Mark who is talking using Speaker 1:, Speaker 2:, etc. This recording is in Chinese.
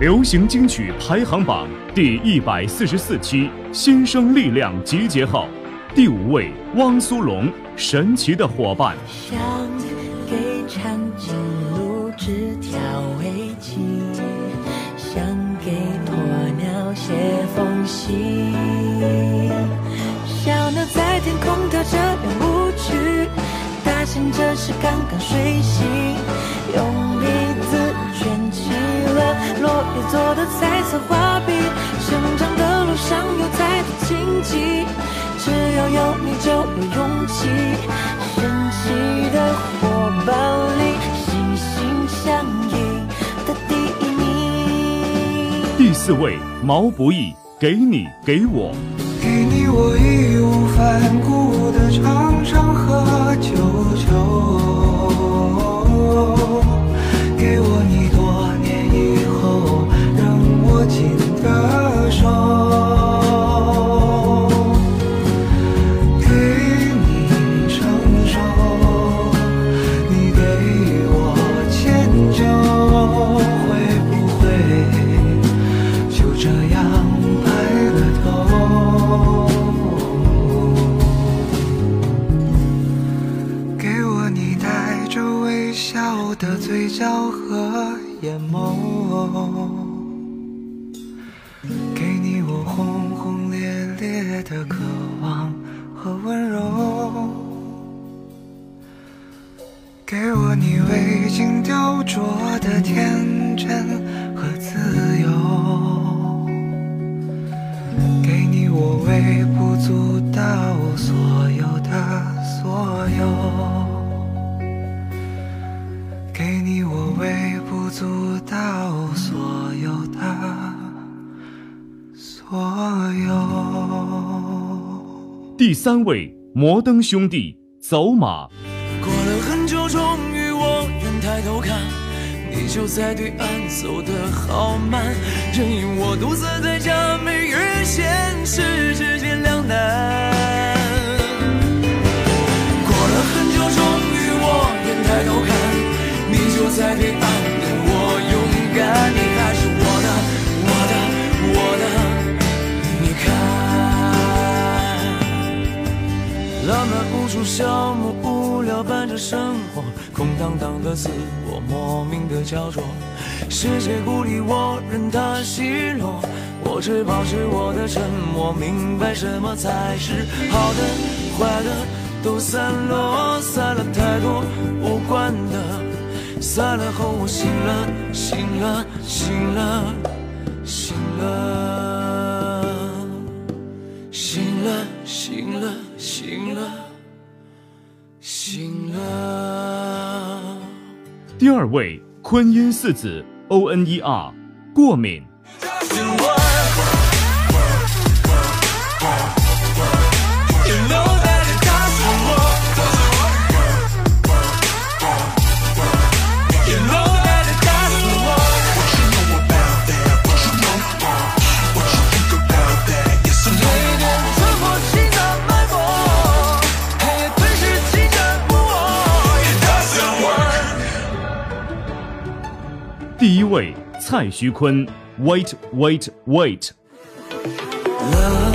Speaker 1: 流行金曲排行榜第一百四十四期新生力量集结号，第五位汪苏泷，神奇的伙伴。
Speaker 2: 想给长颈鹿织条围巾，想给鸵鸟写封信。小鸟在天空跳着圆舞曲，大象这是刚刚睡醒，用落叶做的彩色画笔。成长的路上有太多荆棘，只要有你就有勇气。神奇的伙伴里，心心相印的第一名。
Speaker 1: 第四位毛不易，给你给我。
Speaker 3: 给你我义笑的嘴角和眼眸，给你我轰轰烈烈的渴望和温柔，给我你未经雕琢
Speaker 1: 第三位摩登兄弟，走马。
Speaker 4: 过了很久，终于我愿抬头看，你就在对岸走得好慢，任由我独自在假寐与现实之间两难。浪漫无处消磨，无聊伴着生活，空荡荡的自我，莫名的焦灼。世界孤立我，任它奚落，我只保持我的沉默，明白什么才是好的，坏的都散落，散了太多无关的，散了后我醒了，醒了，醒了，醒了。醒了，醒了，醒了，醒了。
Speaker 1: 第二位昆音四子 O N E R，过敏。第一位蔡徐坤，Wait Wait Wait。
Speaker 4: Love